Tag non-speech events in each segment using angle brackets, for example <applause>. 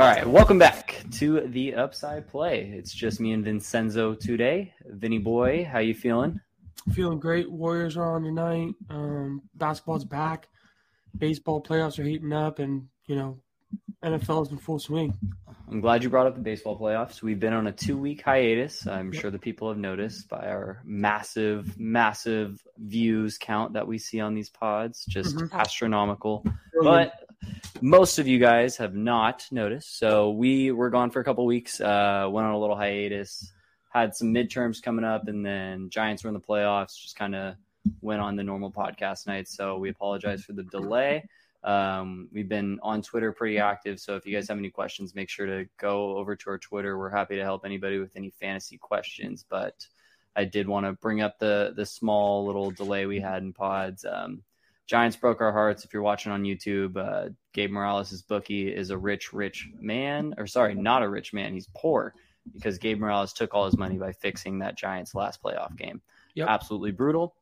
All right, welcome back to the Upside Play. It's just me and Vincenzo today. Vinny boy, how you feeling? Feeling great. Warriors are on tonight. Um, basketball's back. Baseball playoffs are heating up, and you know, NFL is in full swing. I'm glad you brought up the baseball playoffs. We've been on a two week hiatus. I'm sure the people have noticed by our massive, massive views count that we see on these pods, just Mhm. astronomical. But most of you guys have not noticed. So we were gone for a couple weeks, uh, went on a little hiatus, had some midterms coming up, and then Giants were in the playoffs, just kind of went on the normal podcast night. So we apologize for the delay. Um, we've been on Twitter pretty active. So if you guys have any questions, make sure to go over to our Twitter. We're happy to help anybody with any fantasy questions. But I did want to bring up the the small little delay we had in pods. Um, Giants broke our hearts. If you're watching on YouTube, uh, Gabe Morales' bookie is a rich, rich man, or sorry, not a rich man. He's poor because Gabe Morales took all his money by fixing that Giants last playoff game. Yep. Absolutely brutal.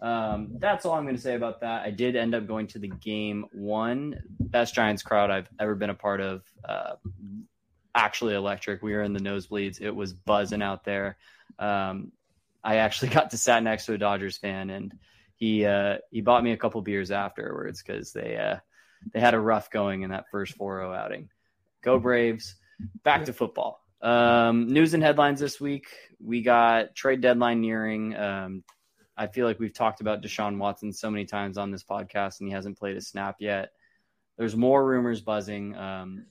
Um, that's all I'm going to say about that. I did end up going to the game one, best Giants crowd I've ever been a part of. Uh, actually electric. We were in the nosebleeds. It was buzzing out there. Um, I actually <laughs> got to sat next to a Dodgers fan, and he uh, he bought me a couple beers afterwards because they uh, they had a rough going in that first 4-0 outing. Go Braves! Back to football. Um, news and headlines this week. We got trade deadline nearing. Um, I feel like we've talked about Deshaun Watson so many times on this podcast, and he hasn't played a snap yet. There's more rumors buzzing. Um,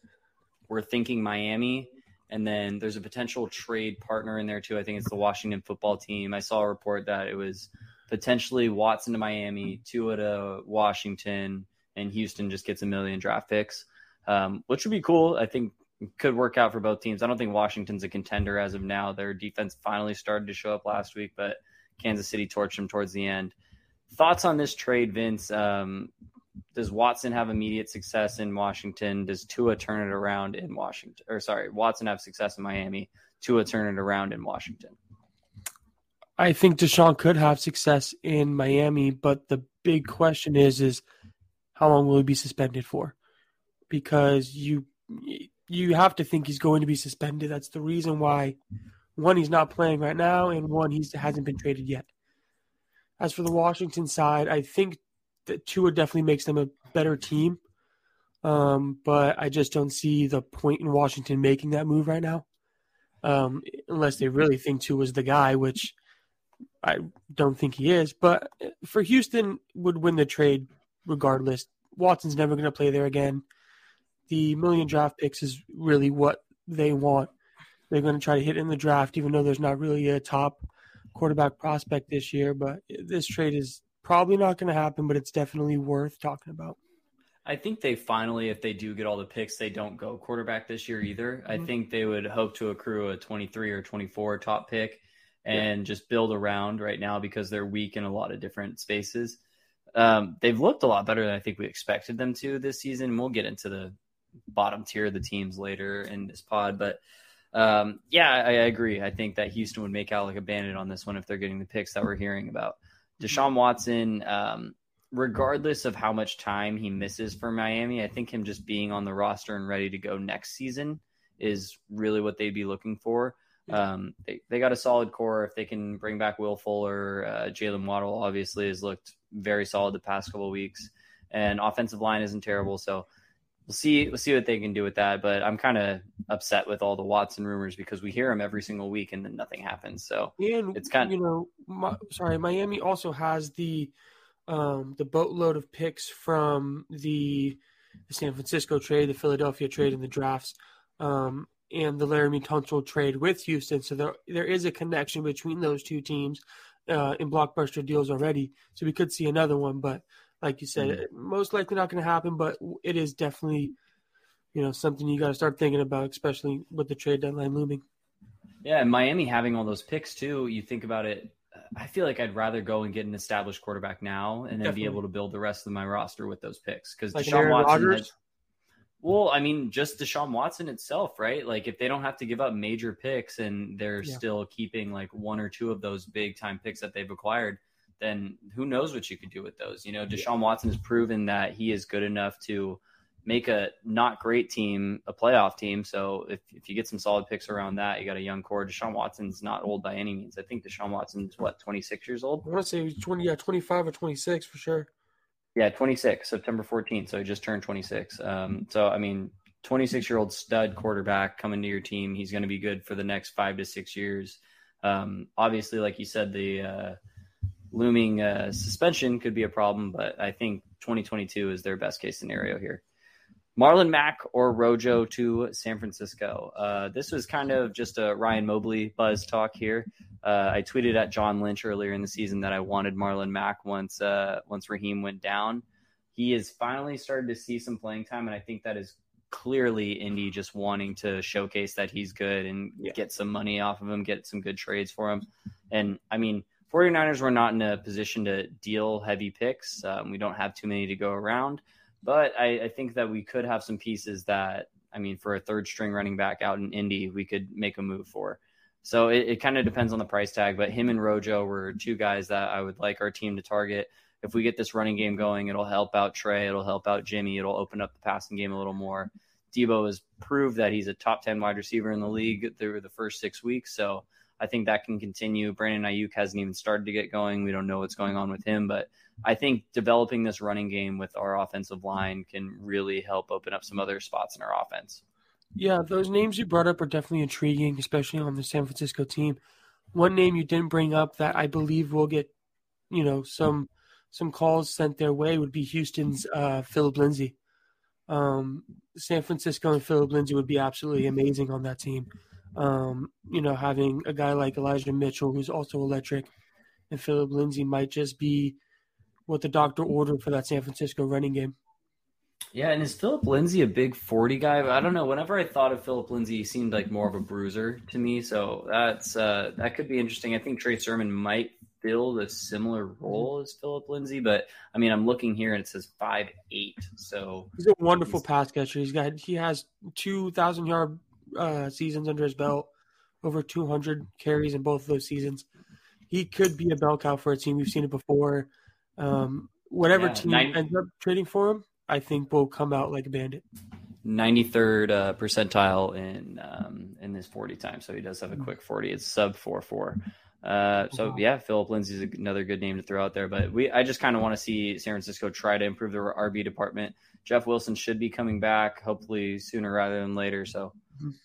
we're thinking Miami, and then there's a potential trade partner in there too. I think it's the Washington football team. I saw a report that it was potentially Watson to Miami, Tua to Washington, and Houston just gets a million draft picks, um, which would be cool. I think could work out for both teams. I don't think Washington's a contender as of now. Their defense finally started to show up last week, but Kansas City torched them towards the end. Thoughts on this trade, Vince? Um, does Watson have immediate success in Washington? Does Tua turn it around in Washington? Or sorry, Watson have success in Miami? Tua turn it around in Washington? I think Deshaun could have success in Miami, but the big question is is how long will he be suspended for? Because you you have to think he's going to be suspended. That's the reason why one he's not playing right now, and one he hasn't been traded yet. As for the Washington side, I think that Tua definitely makes them a better team, um, but I just don't see the point in Washington making that move right now, um, unless they really think Tua is the guy, which I don't think he is. But for Houston, would win the trade regardless. Watson's never going to play there again. The million draft picks is really what they want. They're going to try to hit in the draft, even though there's not really a top quarterback prospect this year. But this trade is probably not going to happen, but it's definitely worth talking about. I think they finally, if they do get all the picks, they don't go quarterback this year either. I Mhm. think they would hope to accrue a 23 or 24 top pick and just build around right now because they're weak in a lot of different spaces. Um, they've looked a lot better than I think we expected them to this season. And we'll get into the bottom tier of the teams later in this pod. But um, yeah, I, I agree. I think that Houston would make out like a bandit on this one if they're getting the picks that we're hearing about. Deshaun Watson, um, regardless of how much time he misses for Miami, I think him just being on the roster and ready to go next season is really what they'd be looking for. Um, they, they got a solid core. If they can bring back Will Fuller, uh, Jaylen Waddle obviously has looked very solid the past couple of weeks, and offensive line isn't terrible. So we'll see we'll see what they can do with that. But I'm kind of upset with all the Watson rumors because we hear them every single week and then nothing happens. So And It's kind- of you know, my, sorry, Miami also has the um, the boatload of picks from the, the San Francisco trade, the Philadelphia trade, and the drafts, um, and the Laremy Tunsil trade with Houston. So there there is a connection between those two teams uh, in blockbuster deals already. So we could see another one, but like you said, most likely not going to happen. But it is definitely you know something you got to start thinking about, especially with the trade deadline looming. Yeah, and Miami having all those picks too. You think about it. I feel like I'd rather go and get an established quarterback now, and then Definitely. be able to build the rest of my roster with those picks. Because Like Deshaun Aaron Watson, Rodgers? Well, I mean, just Deshaun Watson itself, right? Like if they don't have to give up major picks and they're Yeah. still keeping like one or two of those big time picks that they've acquired, then who knows what you could do with those? You know, Deshaun Watson has proven that he is good enough to make a not great team a playoff team. So if, if you get some solid picks around that, you got a young core. Deshaun Watson's not old by any means. I think Deshaun Watson's what, 26 years old? I want to say he's 20, yeah, 25 or 26 for sure. Yeah, 26, September 14th. So he just turned 26. Um, so, I mean, 26 year old stud quarterback coming to your team. He's going to be good for the next five to six years. Um, obviously, like you said, the uh, looming uh, suspension could be a problem, but I think 2022 is their best case scenario here. Marlon Mack or Rojo to San Francisco. Uh, this was kind of just a Ryan Mobley buzz talk here. Uh, I tweeted at John Lynch earlier in the season that I wanted Marlon Mack once uh, once Raheem went down. He has finally started to see some playing time, and I think that is clearly Indy just wanting to showcase that he's good and yeah. get some money off of him, get some good trades for him. And I mean, 49ers were not in a position to deal heavy picks. Um, we don't have too many to go around. But I, I think that we could have some pieces that, I mean, for a third string running back out in Indy, we could make a move for. So it, it kind of depends on the price tag. But him and Rojo were two guys that I would like our team to target. If we get this running game going, it'll help out Trey, it'll help out Jimmy, it'll open up the passing game a little more. Debo has proved that he's a top 10 wide receiver in the league through the first six weeks. So I think that can continue. Brandon Aiyuk hasn't even started to get going. We don't know what's going on with him, but I think developing this running game with our offensive line can really help open up some other spots in our offense. Yeah, those names you brought up are definitely intriguing, especially on the San Francisco team. One name you didn't bring up that I believe will get, you know, some some calls sent their way would be Houston's uh, Phillip Lindsay. Um, San Francisco and Philip Lindsay would be absolutely amazing on that team. Um, you know, having a guy like Elijah Mitchell who's also electric, and Philip Lindsay might just be what the doctor ordered for that San Francisco running game. Yeah, and is Philip Lindsay a big 40 guy? I don't know. Whenever I thought of Philip Lindsay, he seemed like more of a bruiser to me. So that's uh, that could be interesting. I think Trey Sermon might fill a similar role as Philip Lindsay, but I mean, I'm looking here and it says five eight. So he's a wonderful he's, pass catcher. He's got he has two thousand yard uh, seasons under his belt, over 200 carries in both of those seasons. He could be a bell cow for a team. We've seen it before. Um, whatever yeah, team 90, ends up trading for him, I think will come out like a bandit. 93rd uh, percentile in um, in this 40 time, so he does have a quick 40. It's sub 4 4. Uh, so yeah, Philip Lindsay is another good name to throw out there. But we, I just kind of want to see San Francisco try to improve their RB department. Jeff Wilson should be coming back, hopefully sooner rather than later. So.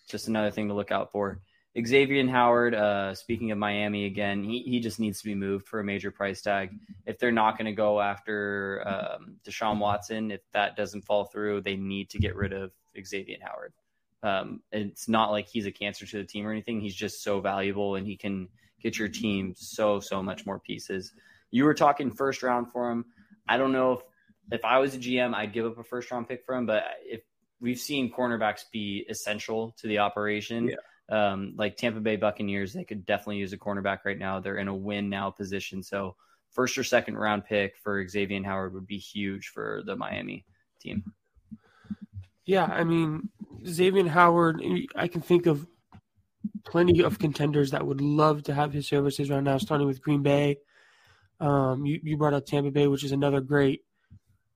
Just another thing to look out for. Xavier Howard, uh, speaking of Miami again, he, he just needs to be moved for a major price tag. If they're not going to go after um, Deshaun Watson, if that doesn't fall through, they need to get rid of Xavier Howard. Um, it's not like he's a cancer to the team or anything. He's just so valuable and he can get your team so, so much more pieces. You were talking first round for him. I don't know if, if I was a GM, I'd give up a first round pick for him, but if we've seen cornerbacks be essential to the operation. Yeah um, like Tampa Bay Buccaneers, they could definitely use a cornerback right now. They're in a win now position. So first or second round pick for Xavier Howard would be huge for the Miami team. Yeah, I mean Xavier Howard, I can think of plenty of contenders that would love to have his services right now, starting with Green Bay. Um, you, you brought up Tampa Bay, which is another great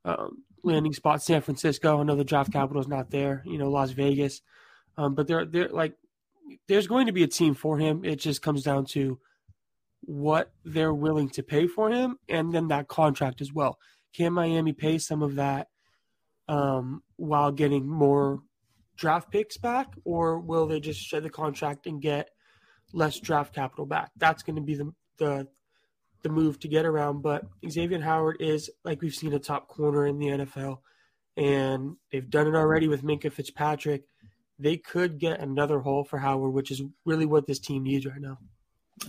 um, landing spot. San Francisco, another draft capital is not there. You know, Las Vegas, um, but they're they're like there's going to be a team for him. It just comes down to what they're willing to pay for him and then that contract as well. Can Miami pay some of that um, while getting more draft picks back, or will they just shed the contract and get less draft capital back? That's going to be the, the the move to get around. But Xavier Howard is, like we've seen, a top corner in the NFL, and they've done it already with Minkah Fitzpatrick they could get another hole for Howard, which is really what this team needs right now.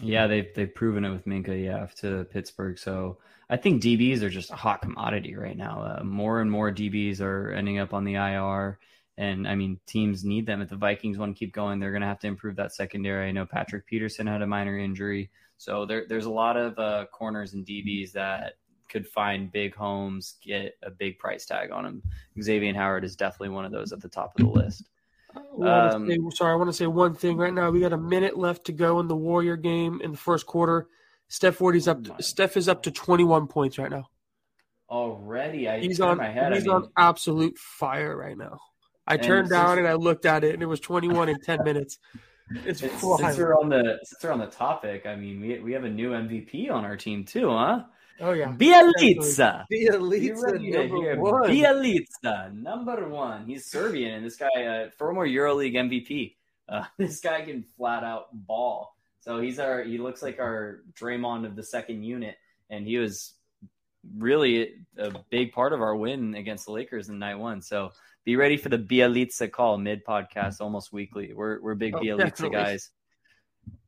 Yeah, they've they've proven it with Minka, yeah, to Pittsburgh. So I think DBs are just a hot commodity right now. Uh, more and more DBs are ending up on the IR, and I mean teams need them. If the Vikings want to keep going, they're going to have to improve that secondary. I know Patrick Peterson had a minor injury, so there, there's a lot of uh, corners and DBs that could find big homes, get a big price tag on them. Xavier Howard is definitely one of those at the top of the list. Um, say, sorry, I want to say one thing right now. We got a minute left to go in the Warrior game in the first quarter. Steph Forty's up. To, Steph is up to 21 points right now. already. I He's on my head. he's I mean, on absolute fire right now. I turned down since- and I looked at it and it was 21 in 10 minutes. <laughs> It's since, since we're on the since we're on the topic, I mean, we we have a new MVP on our team too, huh? Oh yeah. Bjelica. The You elite's ready to hear one. Bjelica, number one. He's Serbian, and this guy, uh, former EuroLeague MVP. Uh, <laughs> this guy can flat out ball. So he's our. He looks like our Draymond of the second unit, and he was really a big part of our win against the Lakers in night one. So be ready for the Bjelica call mid podcast almost weekly. We're we're big Oh, Bjelica <laughs> definitely. guys.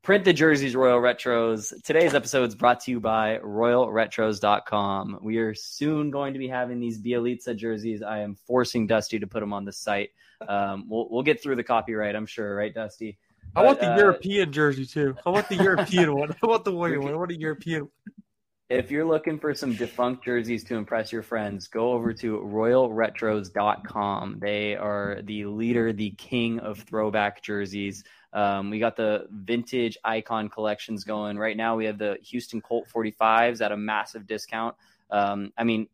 Print the jerseys, Royal Retros. Today's episode is brought to you by RoyalRetros.com. We are soon going to be having these Bjelica jerseys. I am forcing Dusty to put them on the site. Um, we'll, we'll get through the copyright, I'm sure, right, Dusty? I want the uh, European jersey too. I want the European <laughs> one. I want the Warrior one. I want a European one. If you're looking for some defunct jerseys to impress your friends, go over to royalretros.com. They are the leader, the king of throwback jerseys. Um, we got the vintage icon collections going. Right now, we have the Houston Colt 45s at a massive discount. Um, I mean,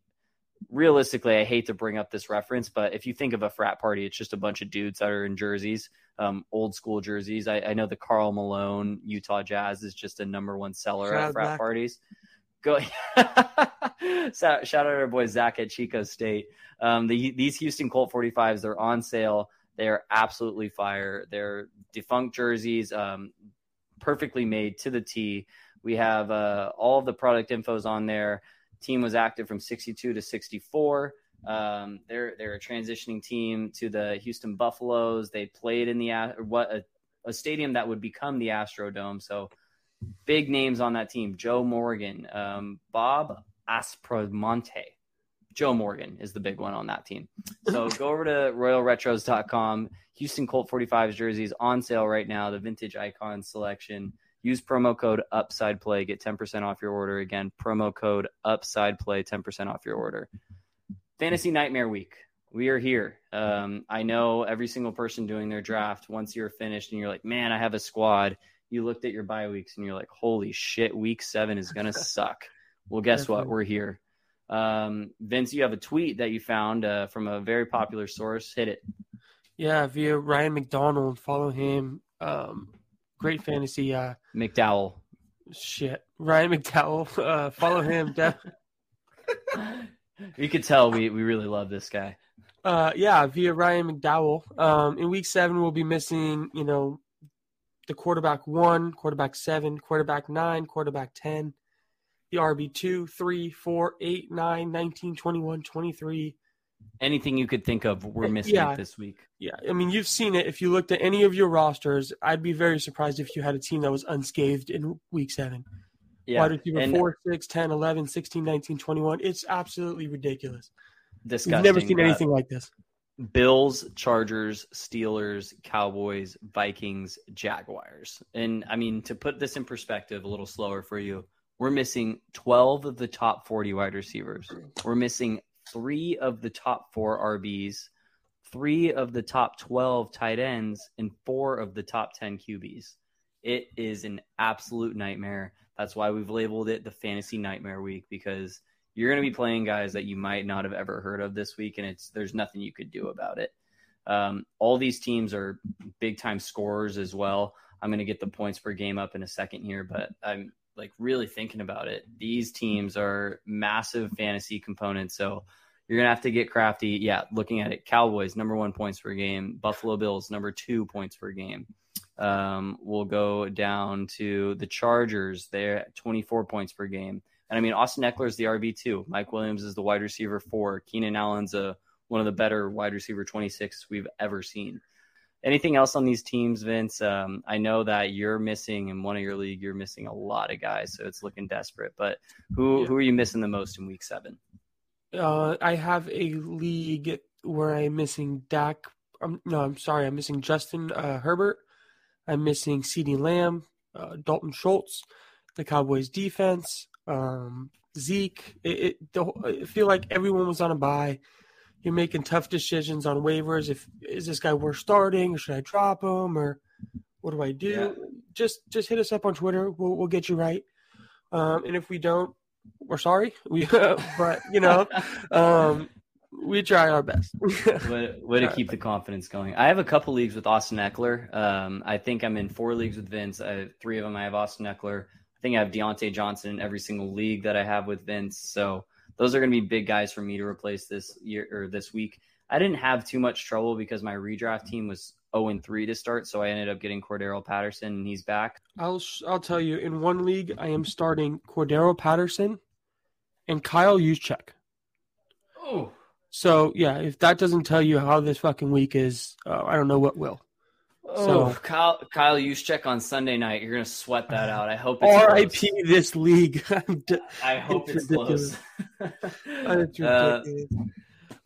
realistically, I hate to bring up this reference, but if you think of a frat party, it's just a bunch of dudes that are in jerseys, um, old school jerseys. I, I know the Karl Malone Utah Jazz is just a number one seller at frat Zach. parties. Go <laughs> shout, out our boy Zach at Chico State. Um, the, these Houston Colt 45s, they're on sale. They're absolutely fire. They're defunct jerseys, um, perfectly made to the T. We have uh, all of the product infos on there. Team was active from 62 to 64. Um, they're they're a transitioning team to the Houston Buffaloes. They played in the what a, a stadium that would become the Astrodome. So big names on that team: Joe Morgan, um, Bob Aspromonte. Joe Morgan is the big one on that team. So <laughs> go over to royalretros.com. Houston Colt 45s jerseys on sale right now. The vintage icon selection. Use promo code Upside Play. Get 10% off your order. Again, promo code Upside Play, 10% off your order. Fantasy Nightmare Week. We are here. Um, I know every single person doing their draft, once you're finished and you're like, man, I have a squad, you looked at your bye weeks and you're like, holy shit, week seven is going <laughs> to suck. Well, guess what? We're here. Um, Vince, you have a tweet that you found uh, from a very popular source. Hit it. Yeah, via Ryan McDonald. Follow him. Um, great fantasy. Uh, McDowell. shit. Ryan McDowell. <laughs> Uh, follow him. Def- <laughs> you could tell we, we really love this guy. uh, yeah, via Ryan McDowell. Um, in week seven, we'll be missing, you know, the quarterback one, quarterback seven, quarterback nine, quarterback 10, the RB two, three, four, eight, nine, 19, 21, 23. Anything you could think of, we're eh, missing Yeah. this week. Yeah, I mean, you've seen it. If you looked at any of your rosters, I'd be very surprised if you had a team that was unscathed in week seven. Yeah. Wide receiver and 4, 6, 10, 11, 16, 19, 21. It's absolutely ridiculous. disgusting. We've never seen anything like this. Bills, Chargers, Steelers, Cowboys, Vikings, Jaguars. And I mean, to put this in perspective a little slower for you, we're missing 12 of the top 40 wide receivers. We're missing three of the top four RBs, three of the top 12 tight ends, and four of the top 10 QBs. It is an absolute nightmare. That's why we've labeled it the Fantasy Nightmare Week because you're going to be playing guys that you might not have ever heard of this week, and it's there's nothing you could do about it. Um, all these teams are big time scorers as well. I'm going to get the points per game up in a second here, but I'm like really thinking about it. These teams are massive fantasy components, so you're going to have to get crafty. Yeah, looking at it, Cowboys number one points per game, Buffalo Bills number two points per game. Um, we'll go down to the Chargers. They're at 24 points per game. And I mean, Austin Ekeler is the RB two. Mike Williams is the wide receiver four. Keenan Allen's a one of the better wide receiver 26 we've ever seen. Anything else on these teams, Vince? Um, I know that you're missing in one of your league. You're missing a lot of guys, so it's looking desperate. But who Yeah. who are you missing the most in week seven? Uh, I have a league where I'm missing Dak. Um, no, I'm sorry. I'm missing Justin uh, Herbert. I'm missing CeeDee Lamb, uh, Dalton Schultz, the Cowboys defense, um, Zeke. It, it, the, I feel like everyone was on a buy. You're making tough decisions on waivers. If is this guy worth starting, or should I drop him, or what do I do? Yeah. Just just hit us up on Twitter. We'll we'll get you right. Um, and if we don't, we're sorry. <laughs> We, but you know, um, we try our best. <laughs> way, way to keep the confidence going. I have a couple leagues with Austin Ekeler. Um, I think I'm in four leagues with Vince. I three of them I have Austin Ekeler. I think I have Diontae Johnson in every single league that I have with Vince. So those are going to be big guys for me to replace this year or this week. I didn't have too much trouble because my redraft team was 0 and 3 to start, so I ended up getting Cordarrelle Patterson and he's back. I'll I'll tell you in one league I am starting Cordarrelle Patterson and Kyle Juszczyk. Oh, so yeah, if that doesn't tell you how this fucking week is, uh, I don't know what will. Oh, so Kyle, Kyle Juszczyk on Sunday night. You're gonna sweat that out. I hope. It's R.I.P. This league. <laughs> I hope it's, it's close. <laughs> <laughs> uh,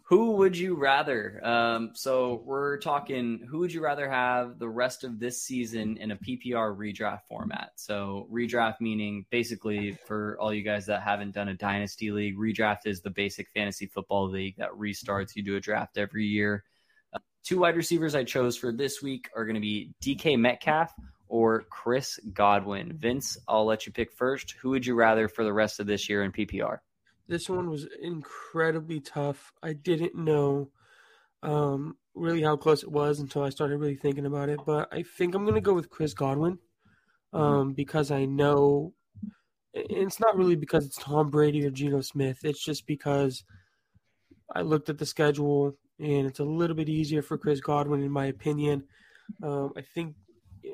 who would you rather? Um, so we're talking. Who would you rather have the rest of this season in a PPR redraft format? So redraft meaning basically for all you guys that haven't done a dynasty league, redraft is the basic fantasy football league that restarts. You do a draft every year. Two wide receivers I chose for this week are going to be DK Metcalf or Chris Godwin. Vince, I'll let you pick first. Who would you rather for the rest of this year in PPR? This one was incredibly tough. I didn't know um, really how close it was until I started really thinking about it. But I think I'm going to go with Chris Godwin mm-hmm. um, because I know it's not really because it's Tom Brady or Geno Smith. It's just because I looked at the schedule and it's a little bit easier for Chris Godwin, in my opinion. Um, I think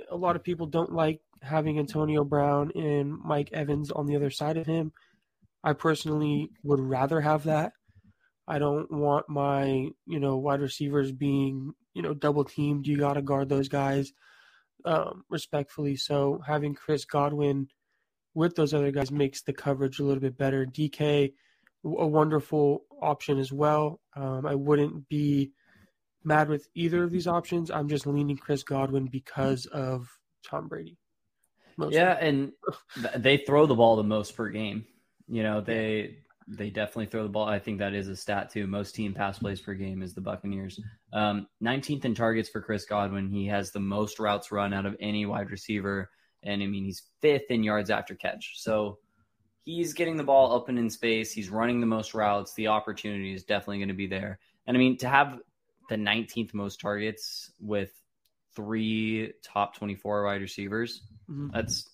a lot of people don't like having Antonio Brown and Mike Evans on the other side of him. I personally would rather have that. I don't want my, you know, wide receivers being, you know, double teamed. You got to guard those guys um, respectfully. So having Chris Godwin with those other guys makes the coverage a little bit better. DK, a wonderful option as well. Um, I wouldn't be mad with either of these options. I'm just leaning Chris Godwin because of Tom Brady. Mostly. Yeah, and <laughs> they throw the ball the most per game. You know, they they definitely throw the ball. I think that is a stat too. Most team pass plays per game is the Buccaneers. Um, 19th in targets for Chris Godwin. He has the most routes run out of any wide receiver, and I mean he's fifth in yards after catch. So he's getting the ball open in space. He's running the most routes. The opportunity is definitely going to be there. And I mean to have the 19th most targets with three top 24 wide receivers, mm-hmm. that's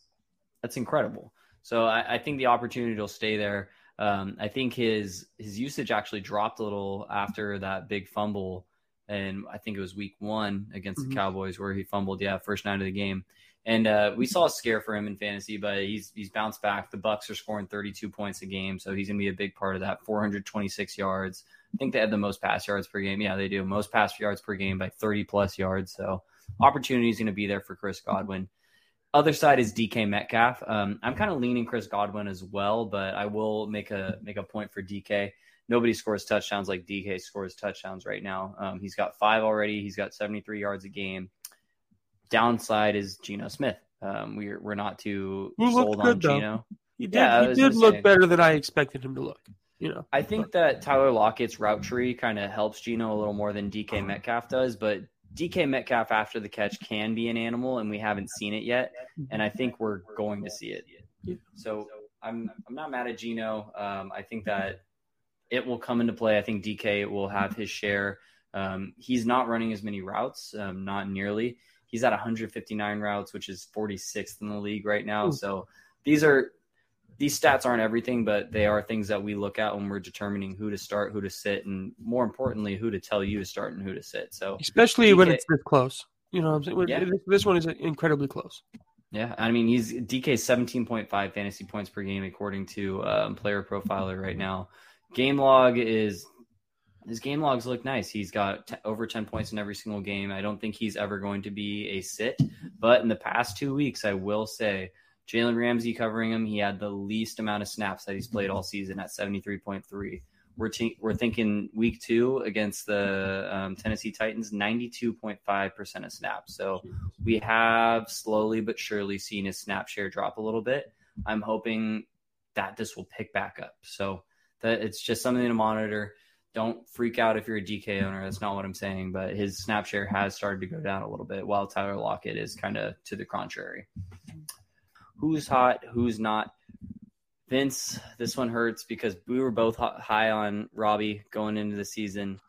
that's incredible. So I, I think the opportunity will stay there. Um, I think his his usage actually dropped a little after that big fumble, and I think it was week one against mm-hmm. the Cowboys where he fumbled. Yeah, first night of the game, and uh, we saw a scare for him in fantasy, but he's he's bounced back. The Bucks are scoring 32 points a game, so he's gonna be a big part of that. 426 yards. I think they had the most pass yards per game. Yeah, they do most pass yards per game by 30 plus yards. So opportunity is going to be there for Chris Godwin. Other side is DK Metcalf. Um, I'm kind of leaning Chris Godwin as well, but I will make a make a point for DK. Nobody scores touchdowns like DK scores touchdowns right now. Um, he's got five already. He's got 73 yards a game. Downside is Geno Smith. Um, we're we're not too Who sold on Geno. He did, yeah, he did look better than I expected him to look. You know, I think that Tyler Lockett's route tree kind of helps Geno a little more than DK Metcalf does, but DK Metcalf after the catch can be an animal, and we haven't seen it yet. And I think we're going to see it. So I'm I'm not mad at Geno. Um, I think that it will come into play. I think DK will have his share. Um, he's not running as many routes, um, not nearly. He's at 159 routes, which is 46th in the league right now. So these are these stats aren't everything, but they are things that we look at when we're determining who to start, who to sit, and more importantly, who to tell you to start and who to sit. So, especially when it's this close, you know, I'm saying yeah. this one is incredibly close. Yeah, I mean, he's DK 17.5 fantasy points per game according to um, Player Profiler right now. Game log is his game logs look nice. He's got t- over 10 points in every single game. I don't think he's ever going to be a sit, but in the past two weeks, I will say Jalen Ramsey covering him. He had the least amount of snaps that he's played all season at 73.3. We're, t- we're thinking week two against the um, Tennessee Titans, 92.5% of snaps. So we have slowly but surely seen his snap share drop a little bit. I'm hoping that this will pick back up. So that it's just something to monitor. Don't freak out if you're a DK owner. That's not what I'm saying, but his snap share has started to go down a little bit while Tyler Lockett is kind of to the contrary who's hot, who's not. Vince, this one hurts because we were both high on Robbie going into the season,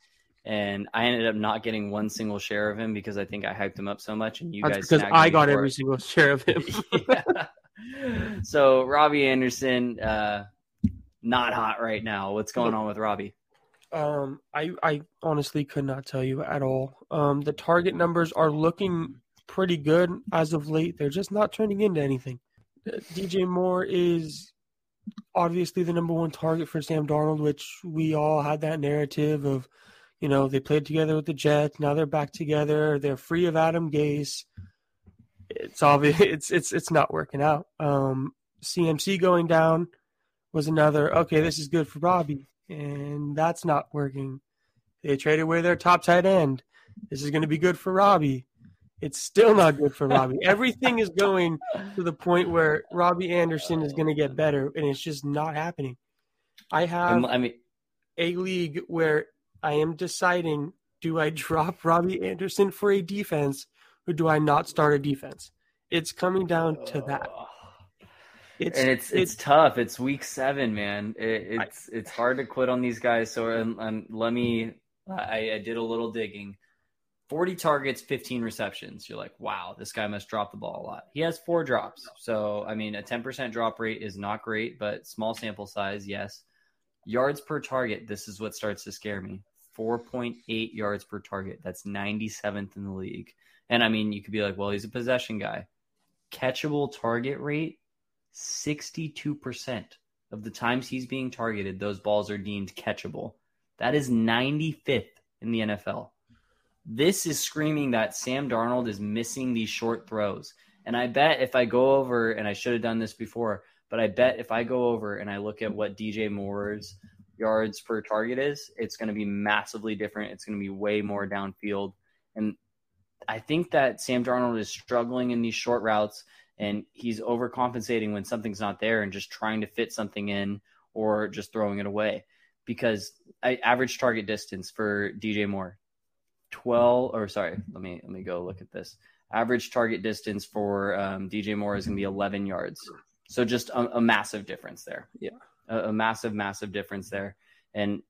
and I ended up not getting one single share of him because I think I hyped him up so much, and you That's guys because I got every it. single share of him. <laughs> Yeah. So Robbie Anderson, uh, not hot right now. What's going on with Robbie? Um, I I honestly could not tell you at all. Um, the target numbers are looking pretty good as of late. They're just not turning into anything. DJ Moore is obviously the number one target for Sam Darnold, which we all had that narrative of, you know, they played together with the Jets. Now they're back together. They're free of Adam Gase. It's obvious. <laughs> It's it's it's not working out. Um, CMC going down was another. Okay, this is good for Robbie and that's not working. They traded away their top tight end. This is going to be good for Robbie. It's still not good for Robbie. <laughs> Everything is going to the point where Robbie Anderson is going to get better, and it's just not happening. I have I mean, a league where I am deciding do I drop Robbie Anderson for a defense or do I not start a defense? It's coming down to that. It's, and it's it's tough. It's week seven, man. It, it's it's hard to quit on these guys. So um, um, let me. I, I did a little digging. Forty targets, fifteen receptions. You're like, wow, this guy must drop the ball a lot. He has four drops. So I mean, a ten percent drop rate is not great, but small sample size, yes. Yards per target. This is what starts to scare me. Four point eight yards per target. That's ninety seventh in the league. And I mean, you could be like, well, he's a possession guy. Catchable target rate 62% of the times he's being targeted, those balls are deemed catchable. That is 95th in the NFL. This is screaming that Sam Darnold is missing these short throws. And I bet if I go over, and I should have done this before, but I bet if I go over and I look at what DJ Moore's yards per target is, it's going to be massively different. It's going to be way more downfield. And I think that Sam Darnold is struggling in these short routes and he's overcompensating when something's not there and just trying to fit something in or just throwing it away. Because I average target distance for DJ Moore, twelve or sorry, let me let me go look at this. Average target distance for um, DJ Moore is going to be eleven yards. So just a, a massive difference there. Yeah, a, a massive, massive difference there, and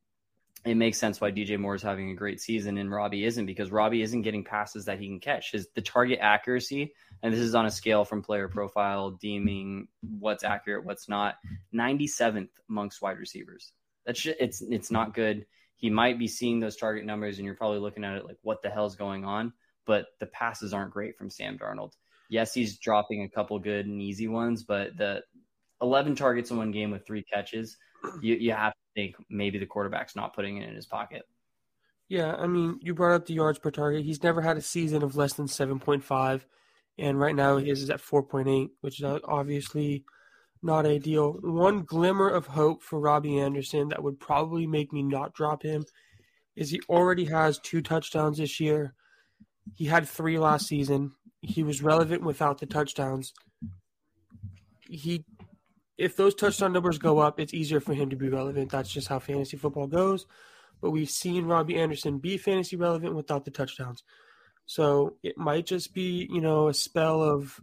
it makes sense why DJ Moore is having a great season and Robbie isn't because Robbie isn't getting passes that he can catch. His the target accuracy, and this is on a scale from player profile, deeming what's accurate, what's not. 97th amongst wide receivers. That's just, it's it's not good. He might be seeing those target numbers, and you're probably looking at it like, what the hell's going on? But the passes aren't great from Sam Darnold. Yes, he's dropping a couple good and easy ones, but the 11 targets in one game with three catches, you, you have to think maybe the quarterback's not putting it in his pocket. Yeah, I mean, you brought up the yards per target. He's never had a season of less than 7.5, and right now his is at 4.8, which is obviously not ideal. One glimmer of hope for Robbie Anderson that would probably make me not drop him is he already has two touchdowns this year. He had three last season. He was relevant without the touchdowns. He if those touchdown numbers go up, it's easier for him to be relevant. That's just how fantasy football goes. But we've seen Robbie Anderson be fantasy relevant without the touchdowns. So it might just be, you know, a spell of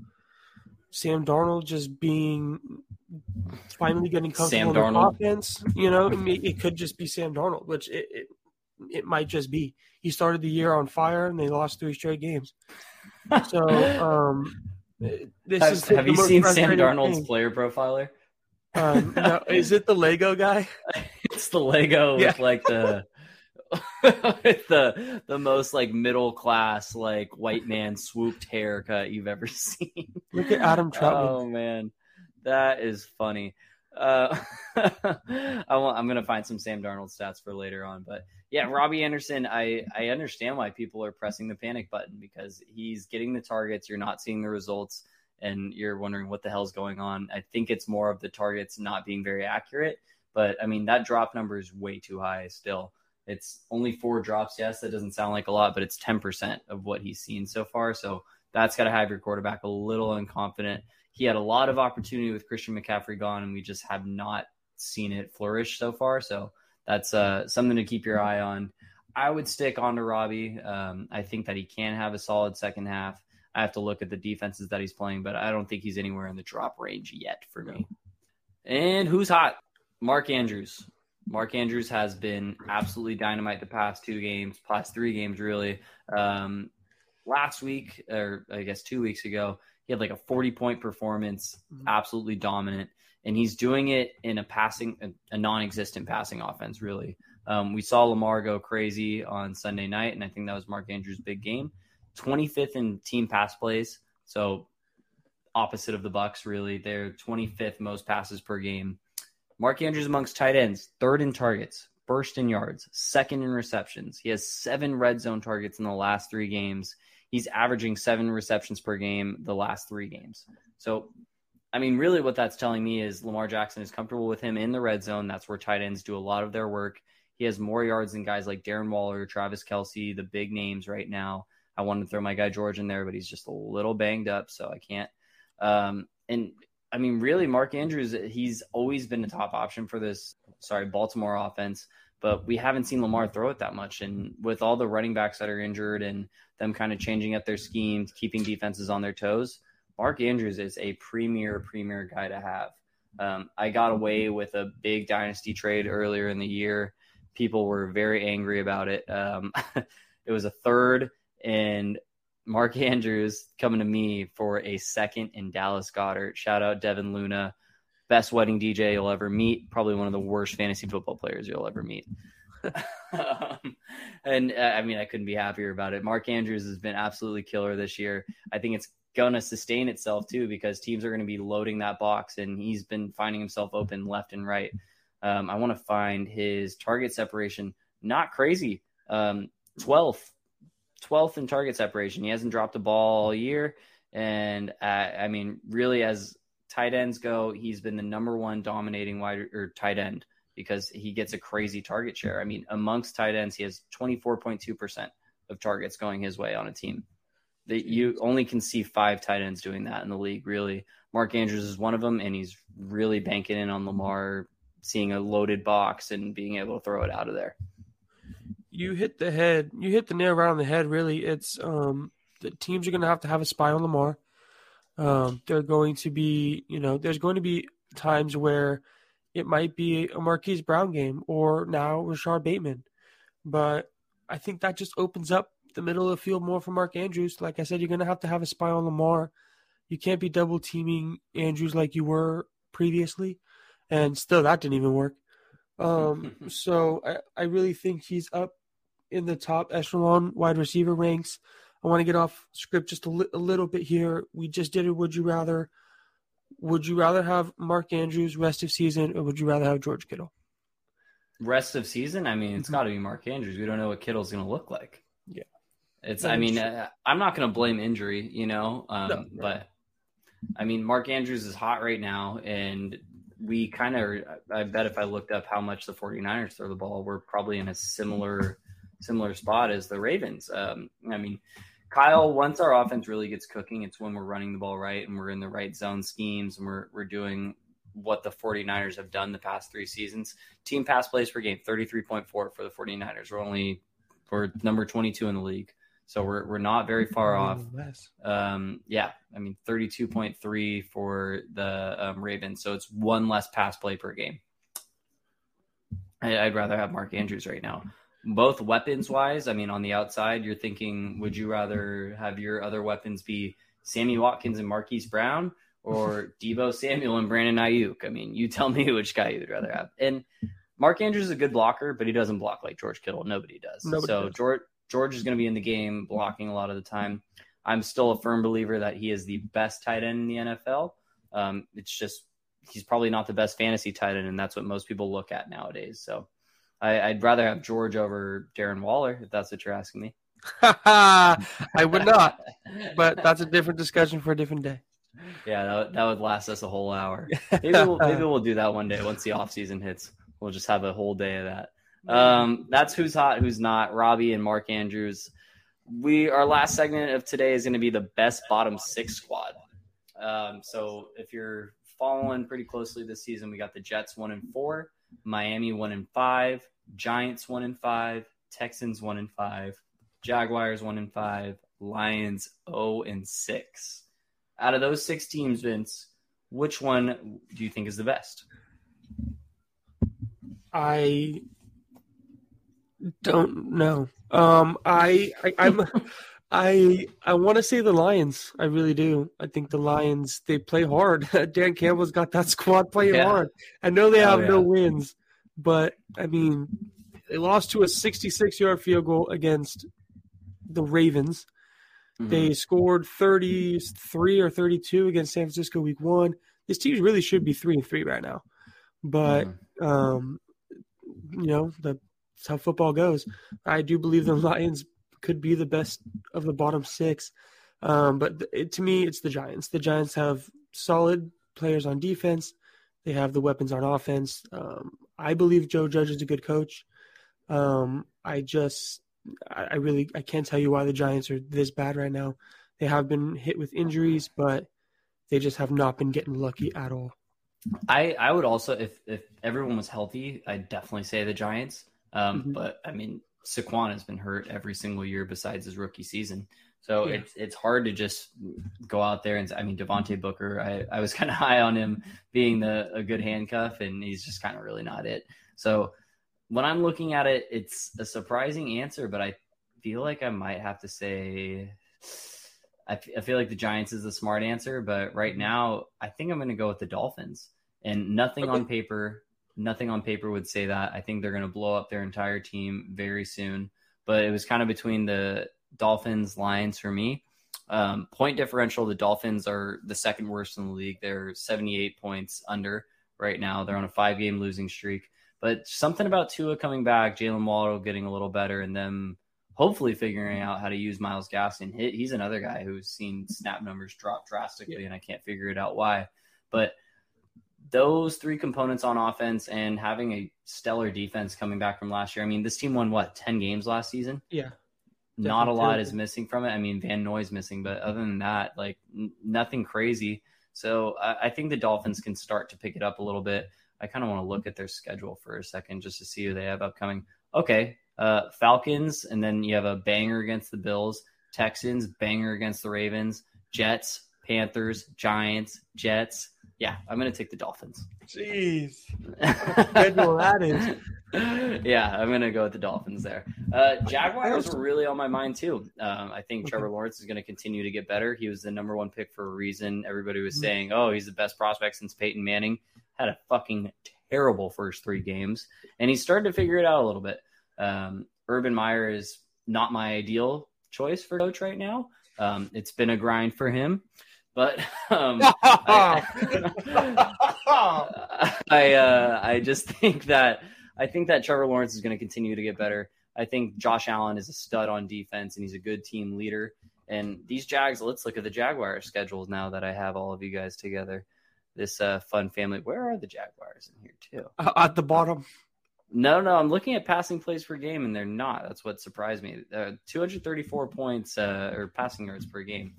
Sam Darnold just being finally getting comfortable Sam in the Darnold. offense. You know, it, it could just be Sam Darnold, which it, it it might just be. He started the year on fire and they lost three straight games. So <laughs> um, this Have, is have you seen Sam Darnold's thing. player profiler? Um, no, is it the Lego guy? <laughs> It's the Lego Yeah. with like the <laughs> with the the most like middle class like white man swooped haircut you've ever <laughs> seen. Look at Adam Trautman. Oh man, that is funny. Uh, I I'm gonna find some Sam Darnold stats for later on, but yeah, Robbie Anderson. I I understand why people are pressing the panic button because he's getting the targets. You're not seeing the results, and you're wondering what the hell's going on. I think it's more of the targets not being very accurate. But I mean, that drop number is way too high still. It's only four drops. Yes, that doesn't sound like a lot, but it's 10% of what he's seen so far. So that's got to have your quarterback a little unconfident. He had a lot of opportunity with Christian McCaffrey gone, and we just have not seen it flourish so far. So that's uh, something to keep your eye on. I would stick on to Robbie. Um, I think that he can have a solid second half. I have to look at the defenses that he's playing, but I don't think he's anywhere in the drop range yet for me. And who's hot? Mark Andrews. Mark Andrews has been absolutely dynamite the past two games, past three games, really. Um, last week, or I guess two weeks ago, he had like a 40 point performance, mm-hmm. absolutely dominant. And he's doing it in a passing, a, a non existent passing offense, really. Um, we saw Lamar go crazy on Sunday night, and I think that was Mark Andrews' big game. 25th in team pass plays. So opposite of the Bucks, really. They're 25th most passes per game. Mark Andrews amongst tight ends, third in targets, first in yards, second in receptions. He has seven red zone targets in the last three games. He's averaging seven receptions per game the last three games. So, I mean, really, what that's telling me is Lamar Jackson is comfortable with him in the red zone. That's where tight ends do a lot of their work. He has more yards than guys like Darren Waller, Travis Kelce, the big names right now. I wanted to throw my guy George in there, but he's just a little banged up, so I can't. Um, and I mean, really, Mark Andrews, he's always been a top option for this, sorry, Baltimore offense, but we haven't seen Lamar throw it that much. And with all the running backs that are injured and them kind of changing up their schemes, keeping defenses on their toes, Mark Andrews is a premier, premier guy to have. Um, I got away with a big dynasty trade earlier in the year. People were very angry about it. Um, <laughs> it was a third and Mark <laughs> Andrews coming to me for a second in Dallas Goedert. Shout out Devin Luna, best wedding DJ you'll ever meet. Probably one of the worst fantasy football players you'll ever meet. um, and uh, I mean, I couldn't be happier about it. Mark Andrews has been absolutely killer this year. I think it's going to sustain itself too because teams are going to be loading that box, and he's been finding himself open left and right. Um, I want to find his target separation not crazy. Um, 12th 12th in target separation. He hasn't dropped a ball all year. And uh, I mean, really, as tight ends go, he's been the number one dominating wide or tight end because he gets a crazy target share. I mean, amongst tight ends, he has 24.2% of targets going his way on a team. That you only can see five tight ends doing that in the league, really. Mark Andrews is one of them, and he's really banking in on Lamar seeing a loaded box and being able to throw it out of there you hit the head. You hit the nail right on the head. Really, it's um, the teams are going to have to have a spy on Lamar. Um, they're going to be, you know, there's going to be times where it might be a Marquise Brown game or now Rashod Bateman, but I think that just opens up the middle of the field more for Mark Andrews. Like I said, you're going to have to have a spy on Lamar. You can't be double teaming Andrews like you were previously, and still that didn't even work. Um, <laughs> so I, I really think he's up in the top echelon wide receiver ranks. I want to get off script just a, li- a little bit here. We just did a would you rather. Would you rather have Mark Andrews rest of season or would you rather have George Kittle? Rest of season? I mean, it's mm-hmm. got to be Mark Andrews. We don't know what Kittle's going to look like. Yeah. It's, I mean, uh, I'm not going to blame injury, you know, um, no, but I mean, Mark Andrews is hot right now. And we kind of, I bet if I looked up how much the 49ers throw the ball, we're probably in a similar similar spot as the Ravens. Um, I mean, Kyle, once our offense really gets cooking, it's when we're running the ball right and we're in the right zone schemes and we're, we're doing what the 49ers have done the past three seasons. Team pass plays per game, 33.4 for the 49ers. We're only, we're number 22 in the league. So we're, we're not very far off. Um, yeah, I mean, 32.3 for the um, Ravens. So it's one less pass play per game. I, I'd rather have Mark Andrews right now both weapons wise, I mean, on the outside, you're thinking, would you rather have your other weapons be Sammy Watkins and Marquise Brown or <laughs> Deebo Samuel and Brandon Aiyuk? I mean, you tell me <laughs> which guy you'd rather have. And Mark Andrews is a good blocker, but he doesn't block like George Kittle. Nobody does. Nobody so does. George George is going to be in the game blocking a lot of the time. I'm still a firm believer that he is the best tight end in the NFL. Um, it's just he's probably not the best fantasy tight end, and that's what most people look at nowadays. So I, would rather have George over Darren Waller, if that's what you're asking me. <laughs> I would not, but that's a different discussion for a different day. Yeah, that, that would last us a whole hour. <laughs> Maybe we'll, maybe we'll do that one day once the off season hits. We'll just have a whole day of that. Um, that's who's hot, who's not. Robbie and Mark Andrews. We our last segment of today is going to be the best bottom six squad. Um, so if you're following pretty closely this season, we got the Jets one and four. Miami one in five, Giants one in five, Texans one in five, Jaguars one in five, Lions 0 and six. Out of those six teams, Vince, which one do you think is the best? I don't know. Um, I, I I'm I I want to say the Lions. I really do. I think the Lions they play hard. <laughs> Dan Campbell's got that squad playing Yeah. hard. I know they Oh, have no wins, but I mean, they lost to a 66-yard field goal against the Ravens. Mhm. They scored 33 or 32 against San Francisco week 1. This team really should be 3 and 3 right now. But Mhm. um, you know, the, that's how football goes. I do believe the Lions could be the best of the bottom six. Um, but it, to me, it's the Giants. The Giants have solid players on defense. They have the weapons on offense. Um, I believe Joe Judge is a good coach. Um, I just, I, I really, I can't tell you why the Giants are this bad right now. They have been hit with injuries, but they just have not been getting lucky at all. I I would also if if everyone was healthy, I'd definitely say the Giants. Um, Mhm. but I mean, Saquon has been hurt every single year besides his rookie season, so Yeah. it's it's hard to just go out there and I mean Devontae Booker. I I was <laughs> kind of high on him being the a good handcuff, and he's just kind of really not it. So when I'm looking at it, it's a surprising answer, but I feel like I might have to say. I, f- I feel like the Giants is the smart answer, but right now I think I'm going to go with the Dolphins. And nothing Okay. on paper, nothing on paper would say that. I think they're going to blow up their entire team very soon. But it was kind of between the Dolphins, Lions for me. Um, point differential, the Dolphins are the second worst in the league. They're 78 points under right now. They're on a five game losing streak. But something about Tua coming back, Jaylen Waddle getting a little better, and them hopefully figuring out how to use Myles Gaskin. He, he's another guy who's seen snap numbers drop drastically, and I can't figure it out why. But those three components on offense and having a stellar defense coming back from last year. I mean, this team won what ten games last season. Yeah. Not a lot is missing from it. I mean, Van Noy's missing, but other than that, like n- nothing crazy. So I, I think the Dolphins can start to pick it up a little bit. I kind of want to look at their schedule for a second just to see who they have upcoming. Okay, uh, Falcons, and then you have a banger against the Bills, Texans, banger against the Ravens, Jets, Panthers, Giants, Jets. Yeah, I'm gonna take the Dolphins. Jeez. <laughs> schedule that is. yeah, I'm gonna go with the Dolphins there. Uh, Jaguars were really on my mind too. Um, I think Trevor Lawrence is going to continue to get better. He was the number one pick for a reason. Everybody was Mhm. saying, "Oh, he's the best prospect since Peyton Manning." Had a fucking terrible first three games, and he's starting to figure it out a little bit. Um, Urban Meyer is not my ideal choice for coach right now. Um, it's been a grind for him, but <laughs> um, <laughs> <laughs> I uh, I just think that I think that Trevor Lawrence is going to continue to get better. I think Josh Allen is a stud on defense and he's a good team leader. And these Jags, let's look at the Jaguars schedules now that I have all of you guys together. This uh, fun family. Where are the Jaguars in here too? At the bottom. No, no, I'm looking at passing plays per game, and they're not. That's what surprised me. Uh, 234 points uh, or passing yards per game.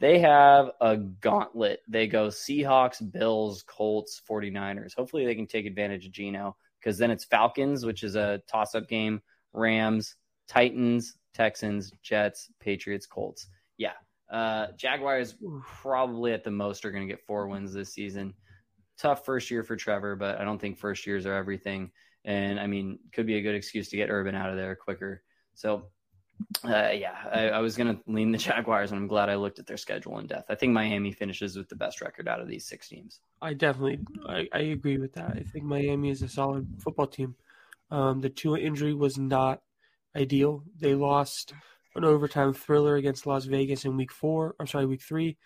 They have a gauntlet. They go Seahawks, Bills, Colts, 49ers. Hopefully, they can take advantage of Geno because then it's Falcons, which is a toss up game, Rams, Titans, Texans, Jets, Patriots, Colts. Yeah. Uh, Jaguars probably at the most are going to get four wins this season. Tough first year for Trevor, but I don't think first years are everything. And I mean, could be a good excuse to get Urban out of there quicker. So, uh, yeah, I, I was going to lean the <laughs> Jaguars, and I'm glad I looked at their schedule in depth. I think Miami finishes with the best record out of these six teams. I definitely I, I agree with that. I think Miami is a solid football team. Um, the Tua injury was not ideal. They lost an overtime thriller against Las Vegas in week four. I'm sorry, week three.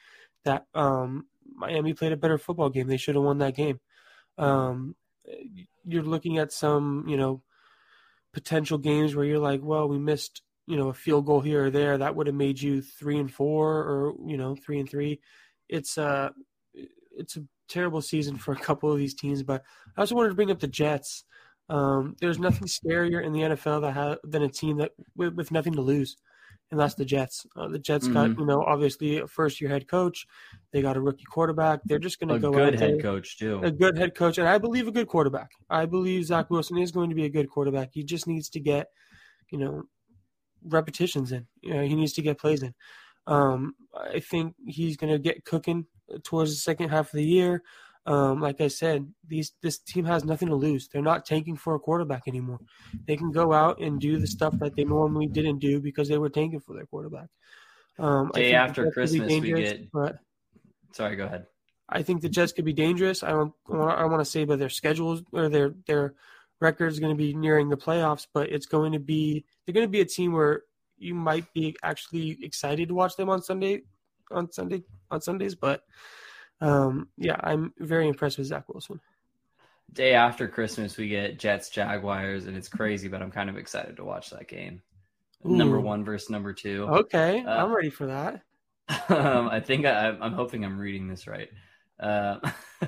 That um, Miami played a better football game. They should have won that game. Um, you're looking at some, you know, potential games where you're like, well, we missed, you know, a field goal here or there. That would have made you three and four, or you know, three and three. It's uh, it's a terrible season for a couple of these teams. But I also wanted to bring up the Jets. Um, there's nothing scarier in the NFL that ha- than a team that with, with nothing to lose, and that's the Jets. Uh, the Jets got Mhm. you know obviously a first year head coach. They got a rookie quarterback. They're just going to go out. A go good head there coach, too. a good head coach, and I believe a good quarterback. I believe Zach Wilson is going to be a good quarterback. He just needs to get, you know, repetitions in. You know, he needs to get plays in. Um, I think he's going to get cooking towards the second half of the year. Um, like I said, these this team has nothing to lose. They're not tanking for a quarterback anymore. They can go out and do the stuff that they normally didn't do because they were tanking for their quarterback. Um, Day after Christmas, we get. But Sorry, go ahead. I think the Jets could be dangerous. I don't. I want to say, but their schedules or their their record is going to be nearing the playoffs. But it's going to be they're going to be a team where you might be actually excited to watch them on Sunday, on Sunday, on Sundays. But um, yeah, I'm very impressed with Zach Wilson. Day after Christmas, we get Jets Jaguars, and it's crazy, but I'm kind of excited to watch that game. Ooh. Number one versus number two. Okay, Uh, I'm ready for that. <laughs> um, I think I, I'm hoping I'm reading this right. Uh, <laughs>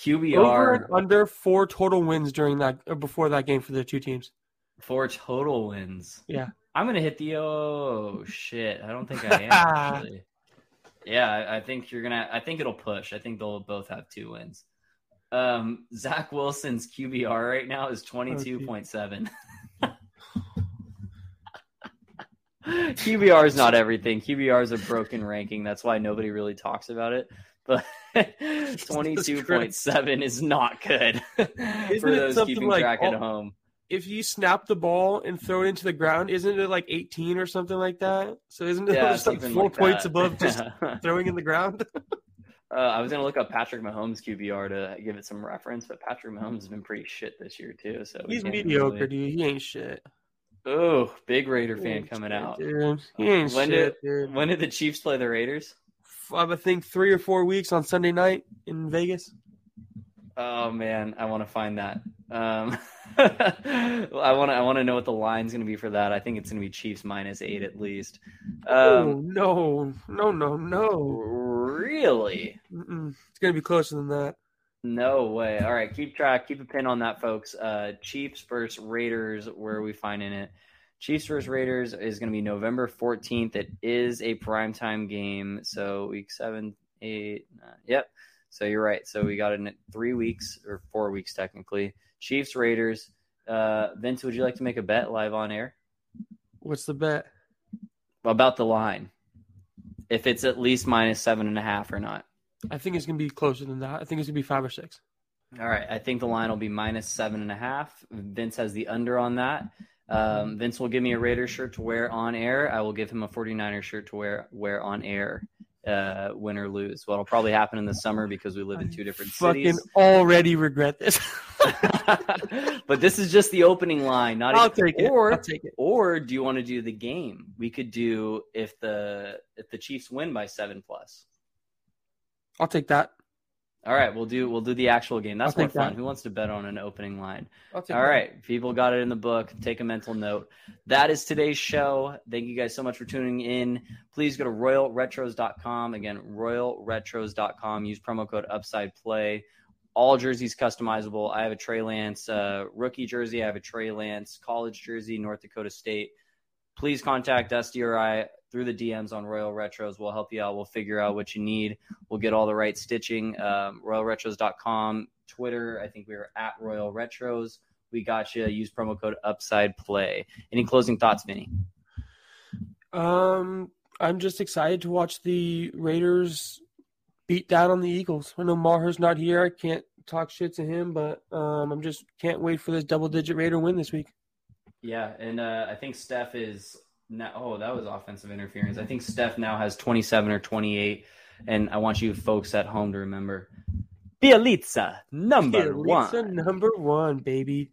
QBR Over and under four total wins during that or before that game for the two teams. four total wins. Yeah. I'm gonna hit the oh shit. I don't think I am <laughs> actually. Yeah, I, I think you're gonna. I think it'll push. I think they'll both have two wins. Um, Zach Wilson's QBR right now is twenty two point seven. <laughs> QBR is not everything. QBR is a broken ranking. That's why nobody really talks about it. But <laughs> <laughs> twenty two point seven is not good <laughs> for it those something keeping like track at all- home. If you snap the ball and throw it into the ground, isn't it like 18 or something like that? So isn't it Yeah, like four like points that. above just throwing in the ground? Uh, I was gonna look up Patrick Mahomes QBR to give it some reference, but Patrick Mahomes has been pretty shit this year too. So He's mediocre, really- dude. He ain't shit. Oh, big Raider fan coming shit, out. Dude. He ain't When shit, dude. When did the Chiefs play the Raiders? I think three or four weeks on Sunday night in Vegas. Oh man, I want to find that. Um, <laughs> I want to. I want to know what the line's going to be for that. I think it's going to be Chiefs minus eight at least. oh Um, no, no, no, no! really? Mm-mm. It's gonna be closer than that. No way. All right, keep track. Keep a pin on that, folks. Uh, Chiefs versus Raiders. Where are we finding it? Chiefs versus Raiders is going to be November 14th. It is a primetime game. So week seven, eight, nine. Yep. So you're right. So we got it in three weeks or four weeks technically. Chiefs Raiders. Uh, Vince, would you like to make a bet live on air What's the bet? about the line? If it's at least minus seven and a half or not. I think it's gonna be closer than that. I think it's gonna be five or six. All right. I think the line will be minus seven and a half. Vince has the under on that. Um, Vince will give me a Raider shirt to wear on air. I will give him a 49er shirt to wear wear on air, uh, win or lose. Well, it'll probably happen in the summer because we live in two different cities. Fucking cities. already regret this. <laughs> but this is just the opening line, not I'll even- take it. Or I'll take it. or do you want to do the game? We could do if the if the Chiefs win by seven plus. I'll take that. All right, we'll do we'll do the actual game. That's I'll more fun. that. Who wants to bet on an opening line? I'll All that. right, people got it in the book. Take a mental note. That is today's show. Thank you guys so much for tuning in. Please go to royalretros.com. Again, royalretros.com. Use promo code Upside Play. All jerseys customizable. I have a Trey Lance uh, rookie jersey. I have a Trey Lance college jersey, North Dakota State. Please contact Dusty or I through the DMs on Royal Retros. We'll help you out. We'll figure out what you need. We'll get all the right stitching. Um, RoyalRetros.com, Twitter. I think we are at Royal Retros. We got you. Use promo code Upside Play. Any closing thoughts, Vinny? Um, I'm just excited to watch the Raiders beat down on the Eagles. I know Maher's not here. I can't talk shit to him, but um, I'm just can't wait for this double digit Raider win this week. Yeah, and uh, I think Steph is now. Oh, that was offensive interference. I think Steph now has 27 or 28. And I want you folks at home to remember Bjelica, number Bjelica one. number one, baby.